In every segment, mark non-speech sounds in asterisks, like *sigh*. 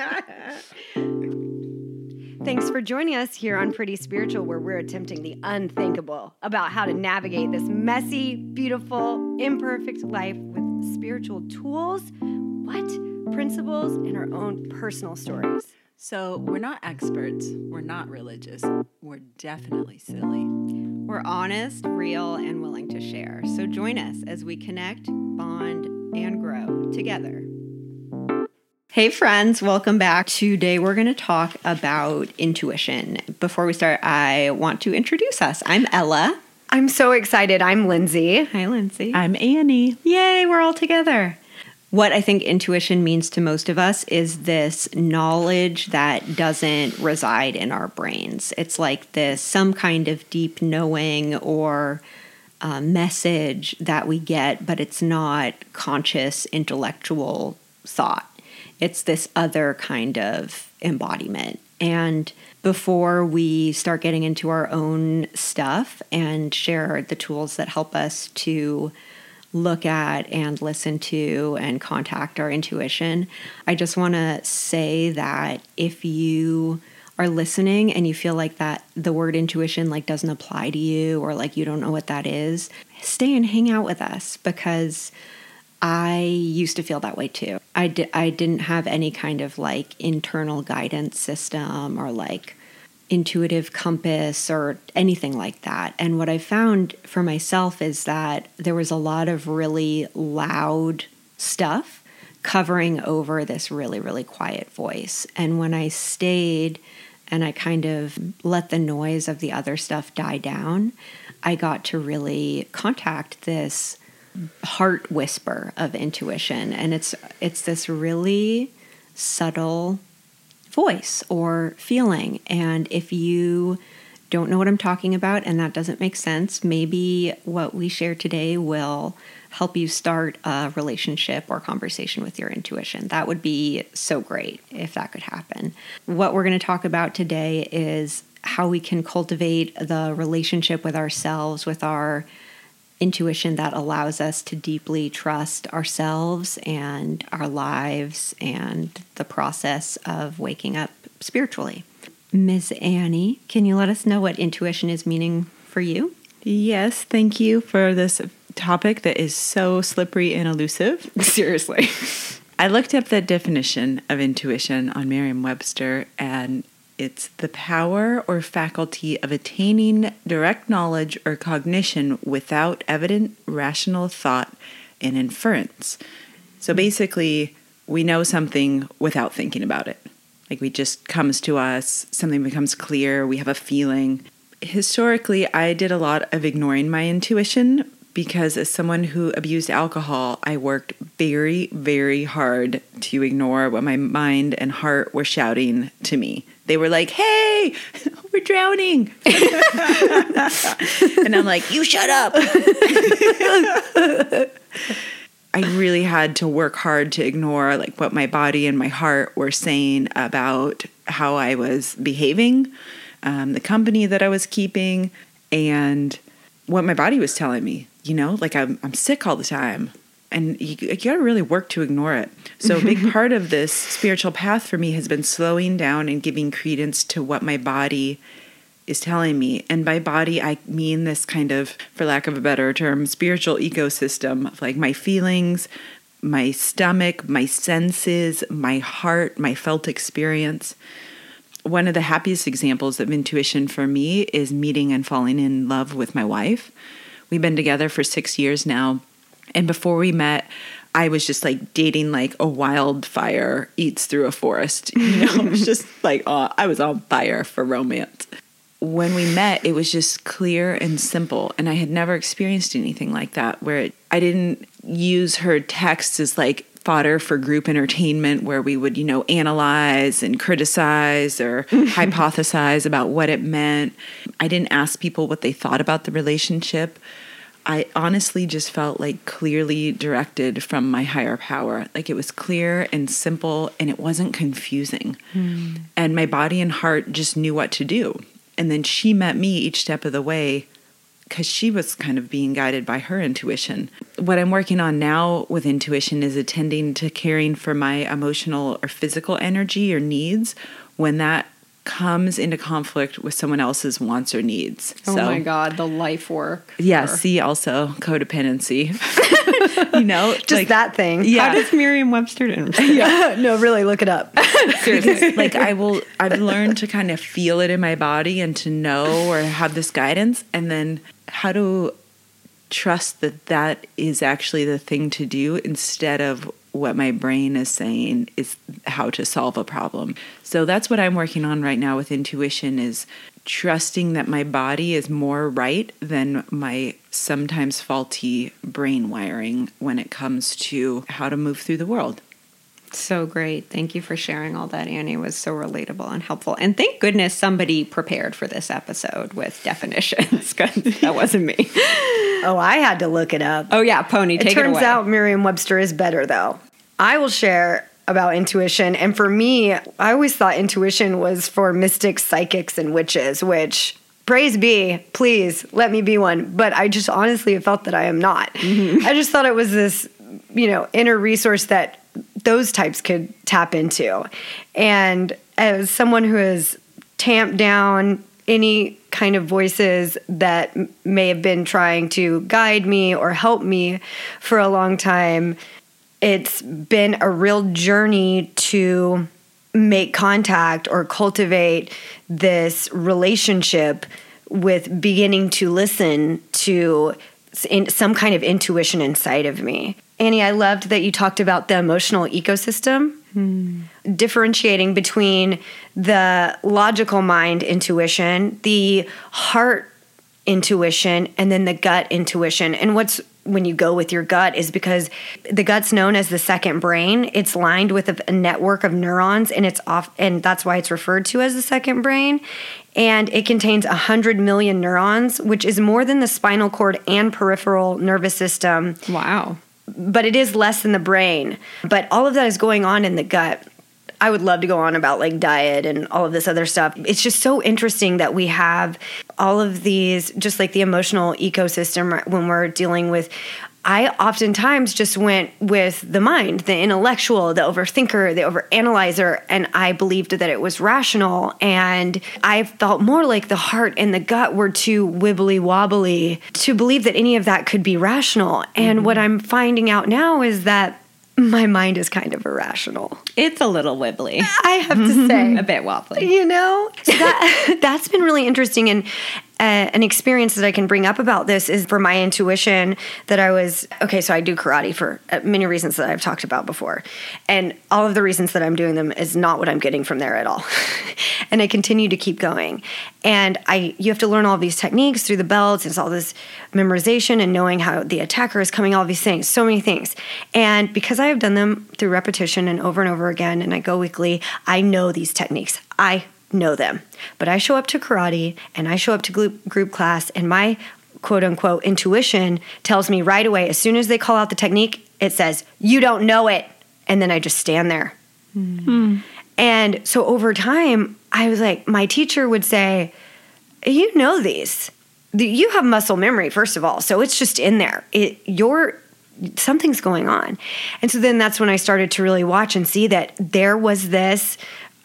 *laughs* Thanks for joining us here on Pretty Spiritual, where we're attempting the unthinkable about how to navigate this messy, beautiful, imperfect life with spiritual tools, what? Principles, and our own personal stories. So, we're not experts, we're not religious, we're definitely silly. We're honest, real, and willing to share. So, join us as we connect, bond, and grow together. Hey, friends, welcome back. Today, we're going to talk about intuition. Before we start, I want to introduce us. I'm Ella. I'm so excited. I'm Lindsay. Hi, Lindsay. I'm Annie. Yay, we're all together. What I think intuition means to most of us is this knowledge that doesn't reside in our brains. It's like this some kind of deep knowing or uh, message that we get, but it's not conscious intellectual thought it's this other kind of embodiment. And before we start getting into our own stuff and share the tools that help us to look at and listen to and contact our intuition, I just want to say that if you are listening and you feel like that the word intuition like doesn't apply to you or like you don't know what that is, stay and hang out with us because I used to feel that way too. I, di- I didn't have any kind of like internal guidance system or like intuitive compass or anything like that. And what I found for myself is that there was a lot of really loud stuff covering over this really, really quiet voice. And when I stayed and I kind of let the noise of the other stuff die down, I got to really contact this heart whisper of intuition. And it's it's this really subtle voice or feeling. And if you don't know what I'm talking about and that doesn't make sense maybe what we share today will help you start a relationship or conversation with your intuition. That would be so great if that could happen. What we're going to talk about today is how we can cultivate the relationship with ourselves with our intuition that allows us to deeply trust ourselves and our lives and the process of waking up spiritually. Ms. Annie, can you let us know what intuition is meaning for you? Yes, thank you for this topic that is so slippery and elusive. *laughs* Seriously. *laughs* I looked up the definition of intuition on Merriam Webster, and it's the power or faculty of attaining direct knowledge or cognition without evident rational thought and inference. So basically, we know something without thinking about it. Like we just comes to us, something becomes clear, we have a feeling. Historically, I did a lot of ignoring my intuition because as someone who abused alcohol, I worked very, very hard to ignore what my mind and heart were shouting to me. They were like, hey, *laughs* we're drowning. *laughs* and I'm like, you shut up. *laughs* I really had to work hard to ignore like what my body and my heart were saying about how I was behaving, um, the company that I was keeping, and what my body was telling me. You know, like I'm I'm sick all the time and you, you got to really work to ignore it. So, a big *laughs* part of this spiritual path for me has been slowing down and giving credence to what my body is telling me. And by body, I mean this kind of, for lack of a better term, spiritual ecosystem of like my feelings, my stomach, my senses, my heart, my felt experience. One of the happiest examples of intuition for me is meeting and falling in love with my wife. We've been together for six years now and before we met, I was just like dating like a wildfire eats through a forest. You know, it was just *laughs* like oh, I was on fire for romance. When we met, it was just clear and simple, and I had never experienced anything like that. Where it, I didn't use her texts as like fodder for group entertainment, where we would you know analyze and criticize or *laughs* hypothesize about what it meant. I didn't ask people what they thought about the relationship. I honestly just felt like clearly directed from my higher power. Like it was clear and simple and it wasn't confusing. Mm. And my body and heart just knew what to do. And then she met me each step of the way because she was kind of being guided by her intuition. What I'm working on now with intuition is attending to caring for my emotional or physical energy or needs when that comes into conflict with someone else's wants or needs. Oh so, my God, the life work. Yeah, see also codependency. *laughs* you know, *laughs* just like, that thing. Yeah. How does Merriam Webster *laughs* yeah. no, really look it up. Seriously. like I will I've learned to kind of feel it in my body and to know or have this guidance and then how to trust that that is actually the thing to do instead of what my brain is saying is how to solve a problem. So that's what I'm working on right now with intuition is trusting that my body is more right than my sometimes faulty brain wiring when it comes to how to move through the world. So great. Thank you for sharing all that, Annie. It was so relatable and helpful. And thank goodness somebody prepared for this episode with definitions *laughs* because that wasn't me. *laughs* oh, I had to look it up. Oh, yeah, Pony, take it, turns it out Merriam Webster is better, though. I will share about intuition. And for me, I always thought intuition was for mystics, psychics, and witches, which praise be, please let me be one. But I just honestly felt that I am not. Mm-hmm. I just thought it was this, you know, inner resource that those types could tap into. And as someone who has tamped down any kind of voices that may have been trying to guide me or help me for a long time, it's been a real journey to make contact or cultivate this relationship with beginning to listen to some kind of intuition inside of me. Annie, I loved that you talked about the emotional ecosystem, differentiating between the logical mind intuition, the heart intuition, and then the gut intuition. And what's when you go with your gut is because the gut's known as the second brain. It's lined with a, a network of neurons, and it's off, and that's why it's referred to as the second brain and it contains 100 million neurons, which is more than the spinal cord and peripheral nervous system. Wow but it is less than the brain. But all of that is going on in the gut. I would love to go on about like diet and all of this other stuff. It's just so interesting that we have all of these, just like the emotional ecosystem when we're dealing with I oftentimes just went with the mind, the intellectual, the overthinker, the overanalyzer, and I believed that it was rational. And I felt more like the heart and the gut were too wibbly wobbly to believe that any of that could be rational. And mm-hmm. what I'm finding out now is that my mind is kind of irrational. It's a little wibbly. I have to say, *laughs* a bit wobbly. You know, so that *laughs* that's been really interesting, and an experience that I can bring up about this is for my intuition that I was okay. So I do karate for uh, many reasons that I've talked about before, and all of the reasons that I'm doing them is not what I'm getting from there at all. *laughs* and I continue to keep going, and I you have to learn all these techniques through the belts. It's all this memorization and knowing how the attacker is coming. All these things, so many things, and because I have done them through repetition and over and over again, and I go weekly, I know these techniques. I know them. But I show up to karate and I show up to group, group class, and my quote unquote intuition tells me right away, as soon as they call out the technique, it says, You don't know it. And then I just stand there. Mm-hmm. And so over time, I was like, my teacher would say, You know these. You have muscle memory, first of all. So it's just in there. It, you're something's going on. And so then that's when I started to really watch and see that there was this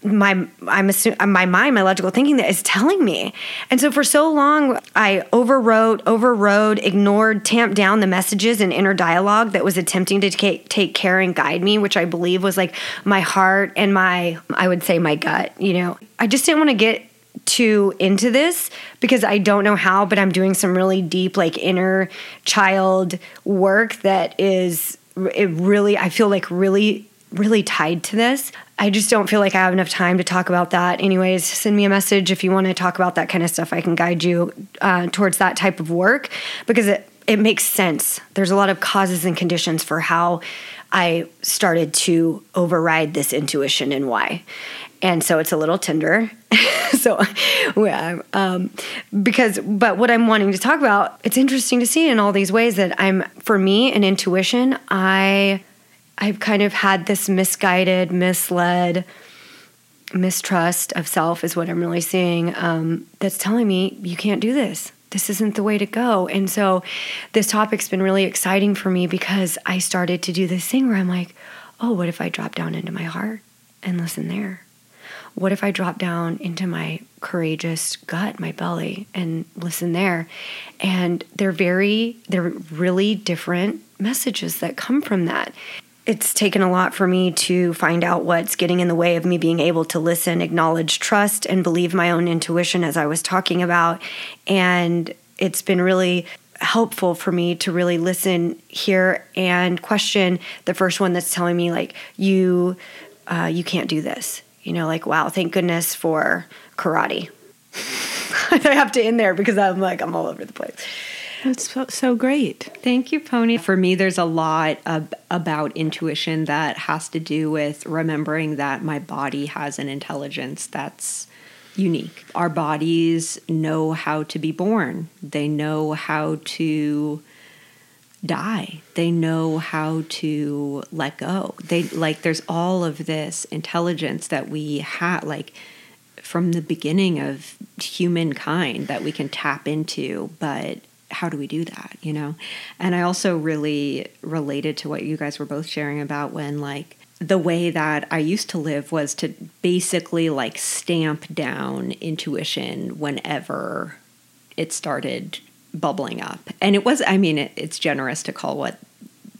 my I'm assuming uh, my mind, my logical thinking that is telling me. And so for so long, I overwrote, overrode, ignored, tamped down the messages and inner dialogue that was attempting to take, take care and guide me, which I believe was like my heart and my, I would say my gut. You know, I just didn't want to get too into this because I don't know how, but I'm doing some really deep, like inner child work that is it really I feel like really really tied to this. I just don't feel like I have enough time to talk about that. Anyways, send me a message if you want to talk about that kind of stuff. I can guide you uh, towards that type of work because it, it makes sense. There's a lot of causes and conditions for how I started to override this intuition and why. And so it's a little tender. *laughs* so, yeah, um, because, but what I'm wanting to talk about, it's interesting to see in all these ways that I'm, for me, an intuition, I I've kind of had this misguided, misled mistrust of self, is what I'm really seeing. Um, that's telling me you can't do this. this isn't the way to go. And so this topic's been really exciting for me because I started to do this thing where I'm like, oh, what if I drop down into my heart and listen there? What if I drop down into my courageous gut, my belly, and listen there? And they're very, they're really different messages that come from that it's taken a lot for me to find out what's getting in the way of me being able to listen, acknowledge, trust, and believe my own intuition, as I was talking about. And it's been really helpful for me to really listen here and question the first one that's telling me like you uh, you can't do this. You know like wow thank goodness for karate. *laughs* I have to in there because i'm like i'm all over the place that's so, great. Thank you, Pony. For me, there's a lot of, about intuition that has to do with remembering that my body has an intelligence that's unique. Our bodies know how to be born, they know how to die. They know how to let go. They like there's all of this intelligence that we have like from the beginning of humankind that we can tap into, but how do we do that you know? And i also really related to what you guys were both sharing about when like the way that i used to live was to basically like stamp down intuition whenever it started bubbling up. And it was i mean it, it's generous to call what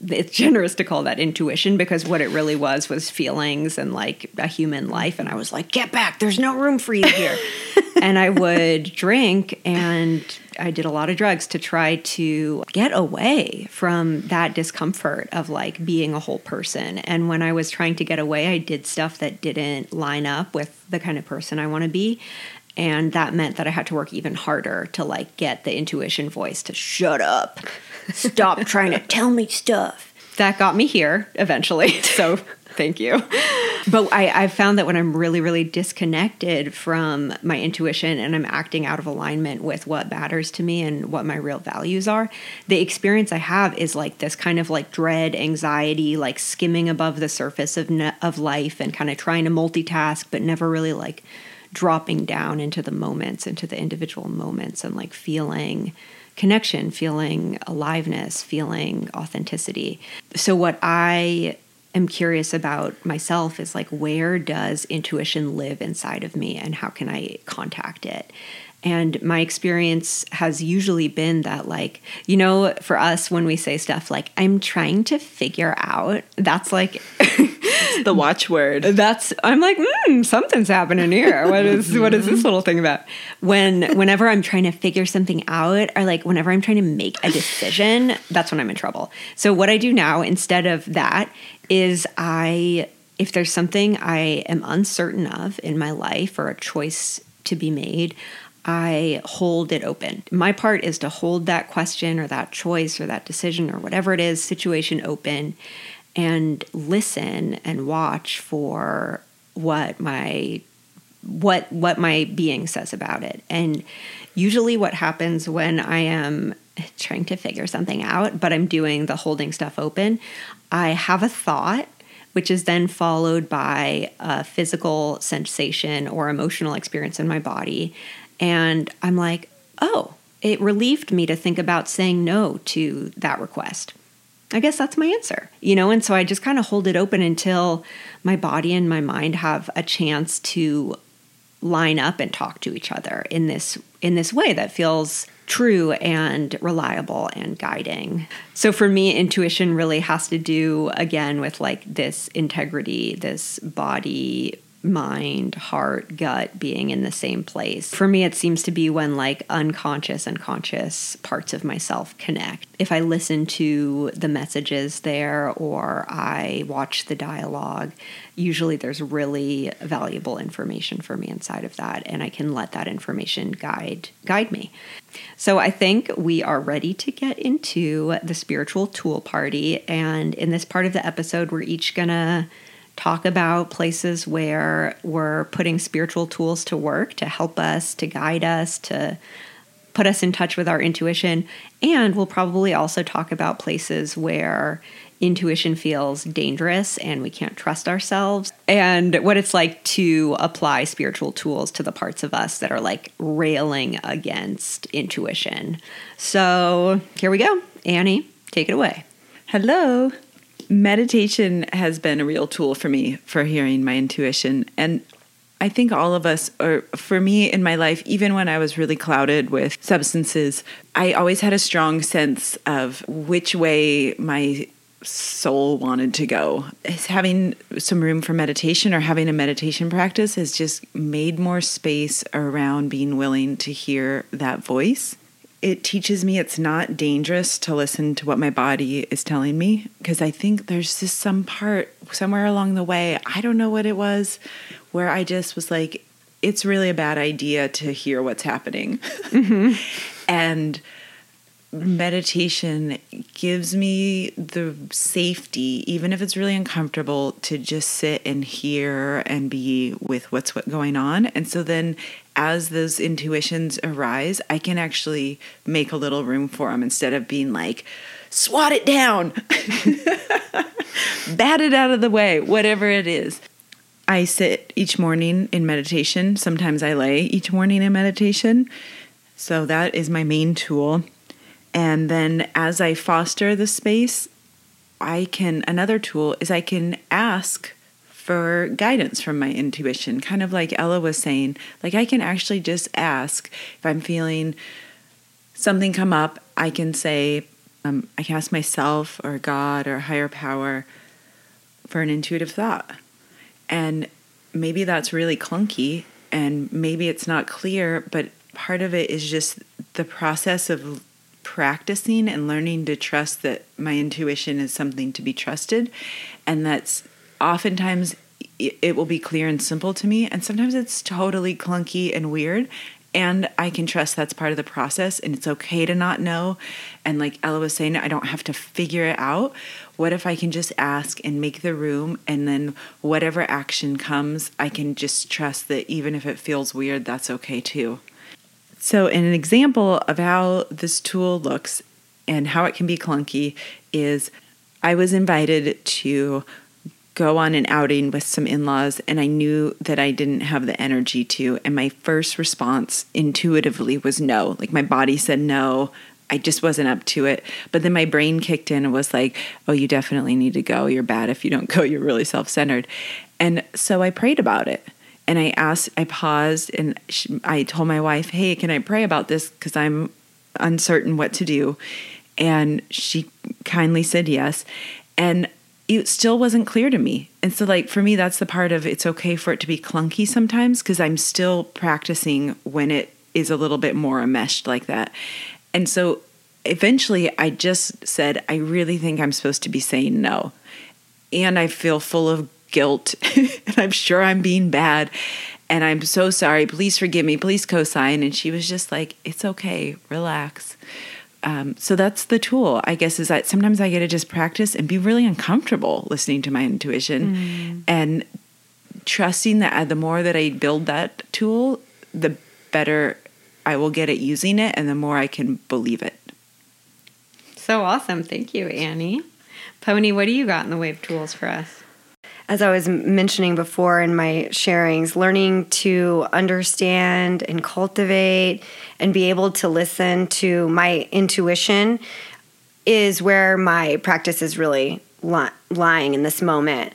it's generous to call that intuition because what it really was was feelings and like a human life. And i was like get back there's no room for you here. *laughs* And i would drink and I did a lot of drugs to try to get away from that discomfort of like being a whole person. And when I was trying to get away, I did stuff that didn't line up with the kind of person I want to be. And that meant that I had to work even harder to like get the intuition voice to shut up, stop trying to tell me stuff. That got me here eventually. *laughs* So Thank you. *laughs* But I, I've found that when I'm really, really disconnected from my intuition and I'm acting out of alignment with what matters to me and what my real values are, the experience I have is like this kind of like dread, anxiety, like skimming above the surface of ne- of life and kind of trying to multitask, but never really like dropping down into the moments, into the individual moments, and like feeling connection, feeling aliveness, feeling authenticity. So, what I am curious about myself is like where does intuition live inside of me and how can I contact it? And my experience has usually been that, like, you know, for us, when we say stuff like, I'm trying to figure out, that's like the watchword. *laughs* That's, I'm like, hmm, something's happening here. What is, what is this little thing about? When, whenever I'm trying to figure something out, or like whenever I'm trying to make a decision, that's when I'm in trouble. So, what I do now, instead of that, is I, if there's something I am uncertain of in my life or a choice to be made, I hold it open. My part is to hold that question or that choice or that decision or whatever it is, situation open and listen and watch for what my what what my being says about it. And usually what happens when I am *laughs* trying to figure something out, but I'm doing the holding stuff open, I have a thought, which is then followed by a physical sensation or emotional experience in my body. And I'm like, oh, it relieved me to think about saying no to that request. I guess that's my answer, you know? And so I just kind of hold it open until my body and my mind have a chance to line up and talk to each other in this in this way that feels true and reliable and guiding. So for me, intuition really has to do again with like this integrity, this body mind, heart, gut being in the same place. For me, it seems to be when like unconscious and conscious parts of myself connect. If I listen to the messages there or I watch the dialogue, usually there's really valuable information for me inside of that and I can let that information guide guide me. So I think we are ready to get into the spiritual tool party and in this part of the episode we're each going to talk about places where we're putting spiritual tools to work to help us, to guide us, to put us in touch with our intuition. And we'll probably also talk about places where intuition feels dangerous and we can't trust ourselves, and what it's like to apply spiritual tools to the parts of us that are like railing against intuition. So here we go. Annie, take it away. Hello. Meditation has been a real tool for me for hearing my intuition. And I think all of us, or for me in my life, even when I was really clouded with substances, I always had a strong sense of which way my soul wanted to go. Having some room for meditation or having a meditation practice has just made more space around being willing to hear that voice. It teaches me it's not dangerous to listen to what my body is telling me because I think there's just some part somewhere along the way, I don't know what it was, where I just was like, it's really a bad idea to hear what's happening. Mm-hmm. *laughs* and meditation gives me the safety, even if it's really uncomfortable, to just sit and hear and be with what's going on. And so then, as those intuitions arise, I can actually make a little room for them instead of being like, swat it down, *laughs* bat it out of the way, whatever it is. I sit each morning in meditation. Sometimes I lay each morning in meditation. So that is my main tool. And then as I foster the space, I can, another tool is I can ask for guidance from my intuition, kind of like Ella was saying. Like I can actually just ask if I'm feeling something come up, I can say, um, I can ask myself or God or higher power for an intuitive thought. And maybe that's really clunky and maybe it's not clear, but part of it is just the process of practicing and learning to trust that my intuition is something to be trusted. And that's oftentimes it will be clear and simple to me. And sometimes it's totally clunky and weird and I can trust that's part of the process and it's okay to not know. And like Ella was saying, I don't have to figure it out. What if I can just ask and make the room and then whatever action comes, I can just trust that even if it feels weird, that's okay too. So, an example of how this tool looks and how it can be clunky is I was invited to go on an outing with some in laws, and I knew that I didn't have the energy to. And my first response intuitively was no. Like my body said no. I just wasn't up to it. But then my brain kicked in and was like, oh, you definitely need to go. You're bad if you don't go. You're really self centered. And so I prayed about it. And I asked, I paused and I told my wife, hey, can I pray about this? Because I'm uncertain what to do. And she kindly said yes. And it still wasn't clear to me. And so, like, for me, that's the part of it's okay for it to be clunky sometimes because I'm still practicing when it is a little bit more enmeshed like that. And so, eventually, I just said, I really think I'm supposed to be saying no. And I feel full of guilt, *laughs* and I'm sure I'm being bad. And I'm so sorry. Please forgive me. Please co sign. And she was just like, It's okay. Relax um, so that's the tool, I guess, is that sometimes I get to just practice and be really uncomfortable listening to my intuition mm. and trusting that uh, the more that I build that tool, the better I will get at using it and the more I can believe it. So awesome. Thank you, Annie. Pony, what do you got in the way of tools for us? As I was mentioning before in my sharings, learning to understand and cultivate and be able to listen to my intuition is where my practice is really li- lying in this moment.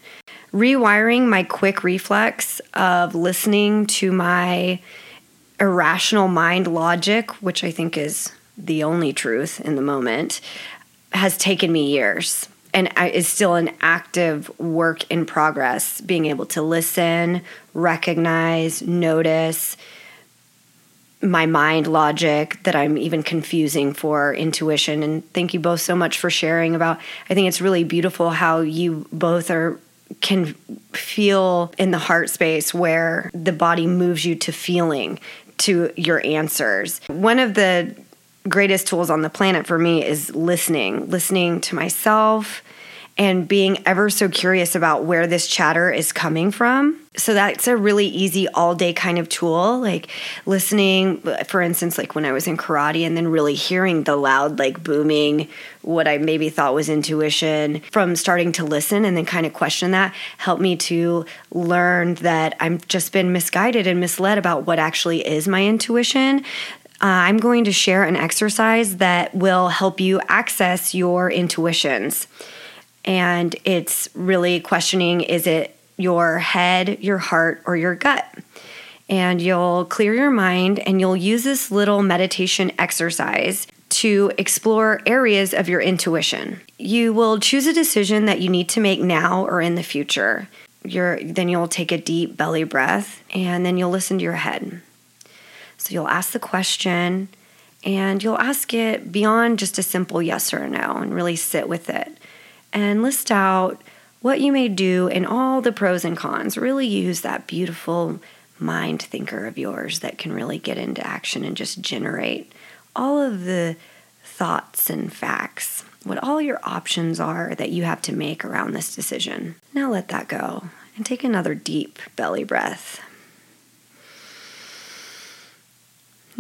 Rewiring my quick reflex of listening to my irrational mind logic, which I think is the only truth in the moment, has taken me years and is still an active work in progress being able to listen recognize notice my mind logic that i'm even confusing for intuition. And thank you both so much for sharing about i think it's really beautiful how you both are can feel in the heart space where the body moves you to feeling to your answers. One of the greatest tools on the planet for me is listening, listening to myself and being ever so curious about where this chatter is coming from So that's a really easy all day kind of tool. Like listening, for instance, like when I was in karate and then really hearing the loud, like booming, what I maybe thought was intuition from starting to listen and then kind of question that helped me to learn that I've just been misguided and misled about what actually is my intuition. Uh, I'm going to share an exercise that will help you access your intuitions. And it's really questioning is it your head, your heart, or your gut. And you'll clear your mind and you'll use this little meditation exercise to explore areas of your intuition. You will choose a decision that you need to make now or in the future. You're, then you'll take a deep belly breath and then you'll listen to your head. So you'll ask the question and you'll ask it beyond just a simple yes or no and really sit with it and list out what you may do and all the pros and cons. Really use that beautiful mind thinker of yours that can really get into action and just generate all of the thoughts and facts, what all your options are that you have to make around this decision. Now let that go and take another deep belly breath.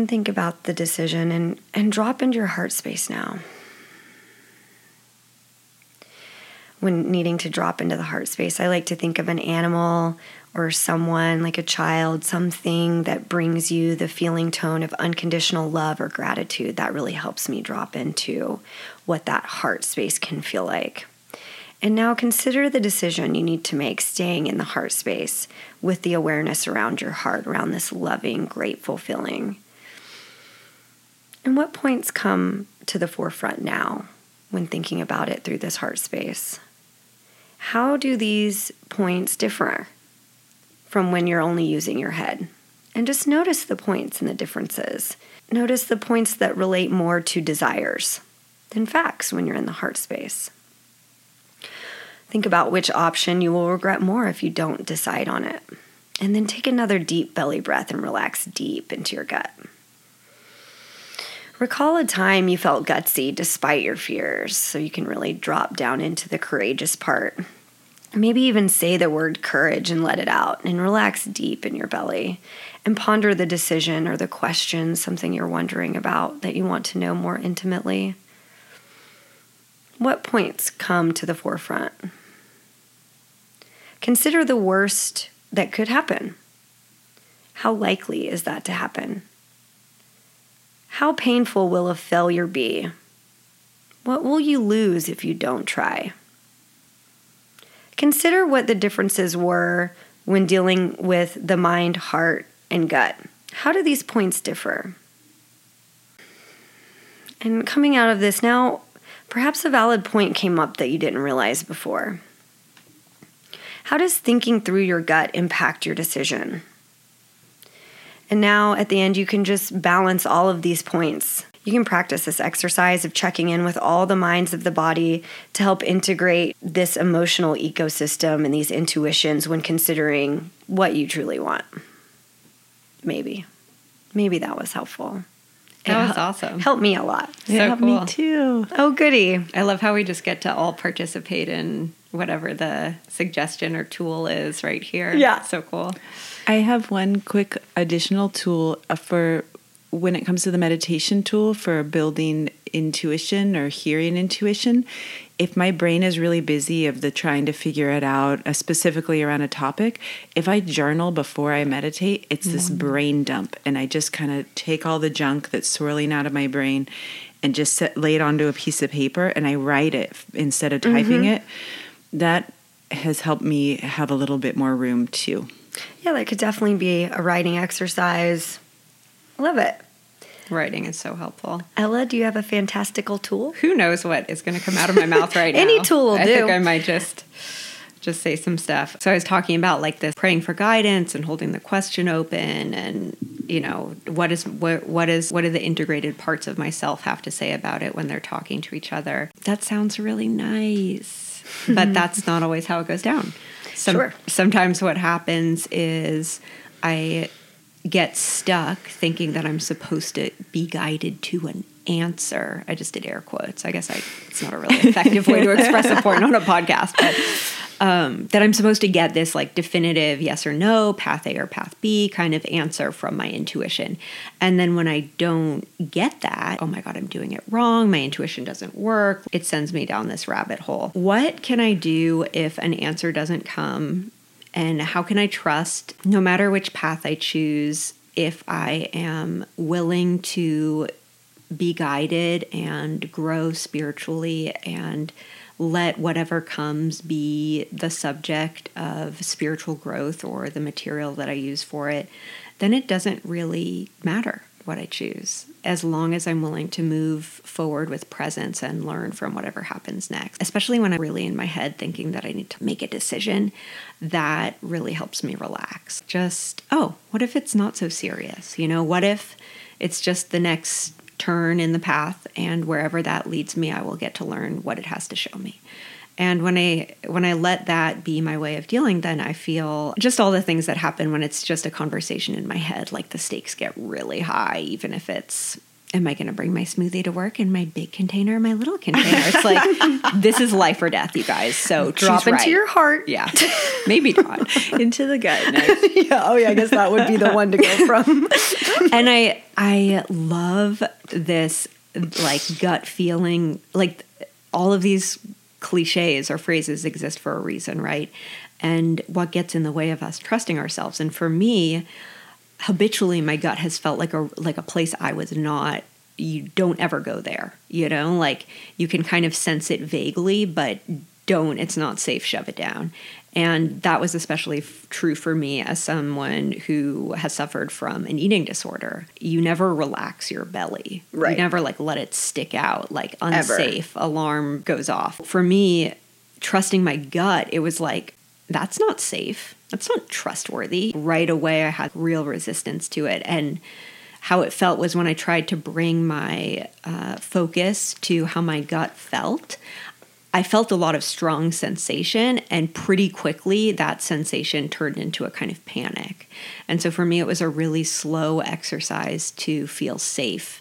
And think about the decision and, and drop into your heart space now. when needing to drop into the heart space. I like to think of an animal or someone like a child, something that brings you the feeling tone of unconditional love or gratitude. That really helps me drop into what that heart space can feel like. And now consider the decision you need to make staying in the heart space with the awareness around your heart, around this loving, grateful feeling. And what points come to the forefront now when thinking about it through this heart space? How do these points differ from when you're only using your head? And just notice the points and the differences. Notice the points that relate more to desires than facts when you're in the heart space. Think about which option you will regret more if you don't decide on it. And then take another deep belly breath and relax deep into your gut. Recall a time you felt gutsy despite your fears, so you can really drop down into the courageous part. Maybe even say the word courage and let it out and relax deep in your belly and ponder the decision or the question, something you're wondering about that you want to know more intimately. What points come to the forefront? Consider the worst that could happen. How likely is that to happen? How painful will a failure be? What will you lose if you don't try? Consider what the differences were when dealing with the mind, heart, and gut. How do these points differ? And coming out of this now, perhaps a valid point came up that you didn't realize before. How does thinking through your gut impact your decision? And now at the end, you can just balance all of these points. You can practice this exercise of checking in with all the minds of the body to help integrate this emotional ecosystem and these intuitions when considering what you truly want. Maybe. Maybe that was helpful. That It was hel- awesome. Helped me a lot. So yeah, cool. me too. Oh, goody. I love how we just get to all participate in whatever the suggestion or tool is right here. Yeah. So cool. I have one quick additional tool uh, for when it comes to the meditation tool for building intuition or hearing intuition. If my brain is really busy of the trying to figure it out, uh, specifically around a topic, if I journal before I meditate, it's this brain dump, and I just kind of take all the junk that's swirling out of my brain and just set, lay it onto a piece of paper, and I write it instead of typing it. That has helped me have a little bit more room too. Yeah, that could definitely be a writing exercise. I love it. Writing is so helpful. Ella, do you have a fantastical tool? Who knows what is going to come out of my mouth right *laughs* now? Any tool will I do. think I might just just say some stuff. So I was talking about like this praying for guidance and holding the question open and you know what is what what is what do the integrated parts of myself have to say about it when they're talking to each other. That sounds really nice. But mm-hmm. that's not always how it goes down. Some, Sure. Sometimes what happens is I get stuck thinking that I'm supposed to be guided to an answer. I just did air quotes. I guess I, it's not a really effective way to express a point on a podcast, but um, that I'm supposed to get this like definitive yes or no, path A or path B kind of answer from my intuition. And then when I don't get that, oh my God, I'm doing it wrong. My intuition doesn't work. It sends me down this rabbit hole. What can I do if an answer doesn't come? And how can I trust, no matter which path I choose, if I am willing to be guided and grow spiritually and let whatever comes be the subject of spiritual growth or the material that I use for it, then it doesn't really matter what I choose as long as I'm willing to move forward with presence and learn from whatever happens next. Especially when I'm really in my head thinking that I need to make a decision, that really helps me relax. Just, oh, what if it's not so serious? You know, what if it's just the next turn in the path and wherever that leads me I will get to learn what it has to show me. And when I when I let that be my way of dealing then I feel just all the things that happen when it's just a conversation in my head like the stakes get really high even if it's am I going to bring my smoothie to work in my big container or my little container? It's like *laughs* this is life or death, you guys. So drop into right. your heart. Yeah, maybe not *laughs* into the gut. *laughs* yeah. Oh yeah. I guess that would be the one to go from. and I I love this like gut feeling. Like all of these cliches or phrases exist for a reason, right? And what gets in the way of us trusting ourselves? And for me habitually my gut has felt like a like a place I was not you don't ever go there you know? Like you can kind of sense it vaguely but don't it's not safe shove it down. And that was especially f- true for me as someone who has suffered from an eating disorder. You never relax your belly. Right. You never like let it stick out like unsafe ever. alarm goes off. For me trusting my gut it was like that's not safe that's not trustworthy. Right away, I had real resistance to it. And how it felt was when I tried to bring my uh, focus to how my gut felt. I felt a lot of strong sensation, and pretty quickly that sensation turned into a kind of panic. And so for me, it was a really slow exercise to feel safe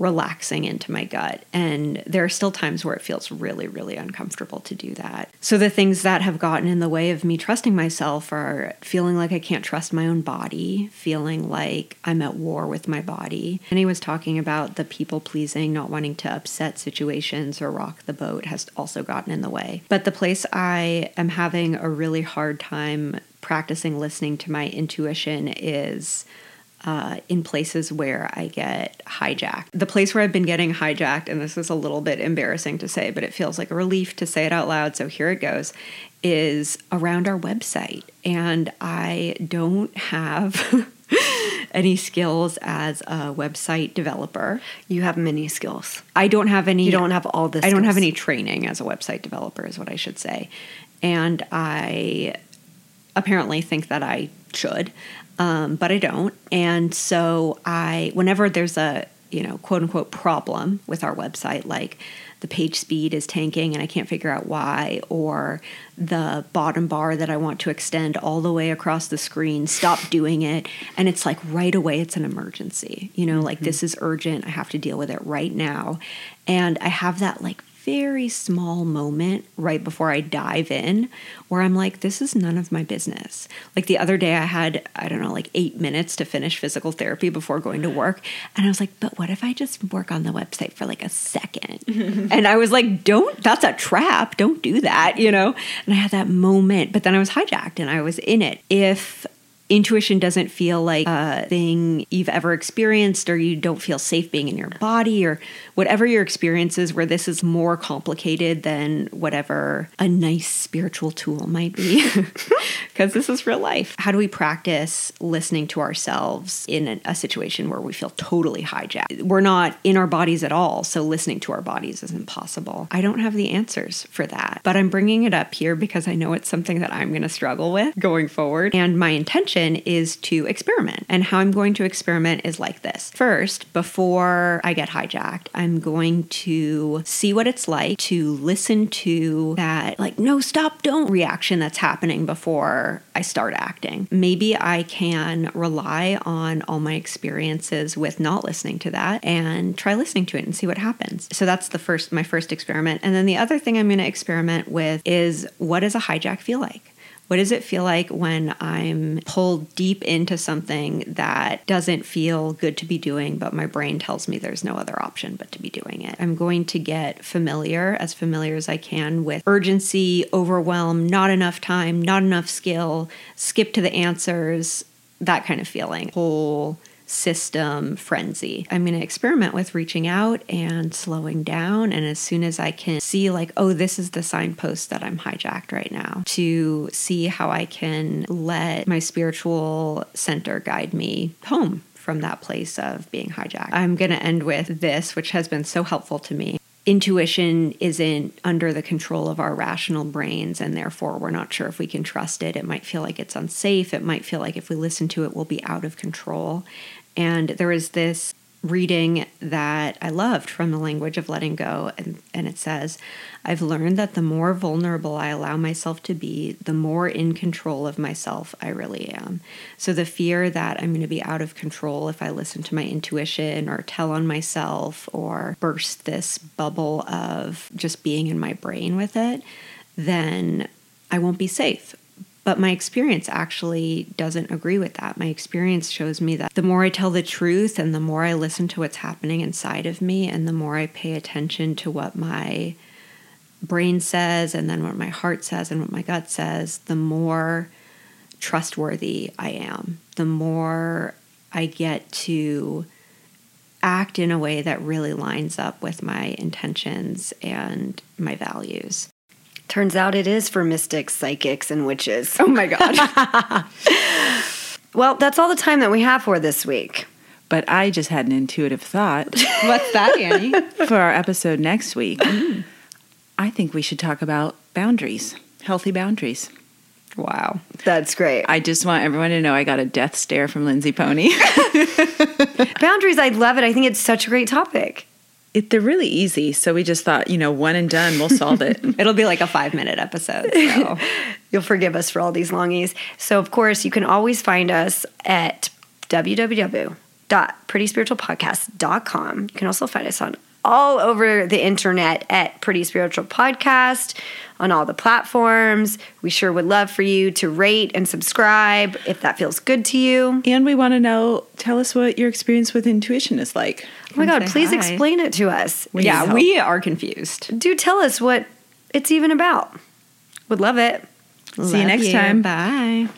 relaxing into my gut. And there are still times where it feels really, really uncomfortable to do that. So the things that have gotten in the way of me trusting myself are feeling like I can't trust my own body, feeling like I'm at war with my body. And he was talking about the people pleasing, not wanting to upset situations or rock the boat has also gotten in the way. But the place I am having a really hard time practicing listening to my intuition is uh, in places where I get hijacked. The place where I've been getting hijacked, and this is a little bit embarrassing to say, but it feels like a relief to say it out loud. So here it goes is around our website. And I don't have. *laughs* any skills as a website developer. You have many skills. I don't have any. You don't have all this. I don't have any training as a website developer, is what I should say. And I apparently think that I should um, but I don't. And so I, whenever there's a you know quote unquote problem with our website, like the page speed is tanking and I can't figure out why, or the bottom bar that I want to extend all the way across the screen, stop doing it. And it's like right away, it's an emergency. You know, mm-hmm. like this is urgent. I have to deal with it right now. And I have that like very small moment right before I dive in where I'm like, this is none of my business. Like the other day, I had, I don't know, like eight minutes to finish physical therapy before going to work. And I was like, but what if I just work on the website for like a second? *laughs* and I was like, don't, that's a trap. Don't do that, you know? And I had that moment, but then I was hijacked and I was in it. If intuition doesn't feel like a thing you've ever experienced or you don't feel safe being in your body or whatever your experience is where this is more complicated than whatever a nice spiritual tool might be. *laughs* Because this is real life. How do we practice listening to ourselves in a, situation where we feel totally hijacked? We're not in our bodies at all so listening to our bodies is impossible. I don't have the answers for that but i'm bringing it up here because i know it's something that i'm going to struggle with going forward. And my intention is to experiment. And how I'm going to experiment is like this. First, before I get hijacked, I'm going to see what it's like to listen to that, like, no, stop, don't reaction that's happening before I start acting. Maybe I can rely on all my experiences with not listening to that and try listening to it and see what happens. So that's the first, my first experiment. And then the other thing I'm going to experiment with is what does a hijack feel like? What does it feel like when I'm pulled deep into something that doesn't feel good to be doing, but my brain tells me there's no other option but to be doing it? I'm going to get familiar, as familiar as I can, with urgency, overwhelm, not enough time, not enough skill, skip to the answers, that kind of feeling. Whole system frenzy. I'm going to experiment with reaching out and slowing down. And as soon as I can see, like, oh, this is the signpost that I'm hijacked right now, to see how I can let my spiritual center guide me home from that place of being hijacked. I'm going to end with this, which has been so helpful to me intuition isn't under the control of our rational brains and therefore we're not sure if we can trust it. It might feel like it's unsafe. It might feel like if we listen to it, we'll be out of control. And there was this reading that I loved from the language of letting go. And, and it says, I've learned that the more vulnerable I allow myself to be, the more in control of myself I really am. So the fear that I'm going to be out of control if I listen to my intuition or tell on myself or burst this bubble of just being in my brain with it, then I won't be safe. But my experience actually doesn't agree with that. My experience shows me that the more I tell the truth and the more I listen to what's happening inside of me and the more I pay attention to what my brain says and then what my heart says and what my gut says, the more trustworthy I am, the more I get to act in a way that really lines up with my intentions and my values. Turns out it is for mystics, psychics, and witches. Oh my God. *laughs* *laughs* well, that's all the time that we have for this week. But I just had an intuitive thought *laughs* What's that, Annie? for our episode next week. Mm-hmm. I think we should talk about boundaries, healthy boundaries. Wow. That's great. I just want everyone to know I got a death stare from Lindsay Pony. Boundaries, I love it. I think it's such a great topic. It, they're really easy. So we just thought, you know, one and done, we'll solve it. *laughs* It'll be like a five minute episode. So. *laughs* You'll forgive us for all these longies. So, of course, you can always find us at www.prettyspiritualpodcast.com. You can also find us on all over the internet at Pretty Spiritual Podcast on all the platforms. We sure would love for you to rate and subscribe if that feels good to you. and we want to know, tell us what your experience with intuition is like. Oh my God, please hi. explain it to us. We yeah, we are confused. Do tell us what it's even about. Would love it. See you Love next time. Bye.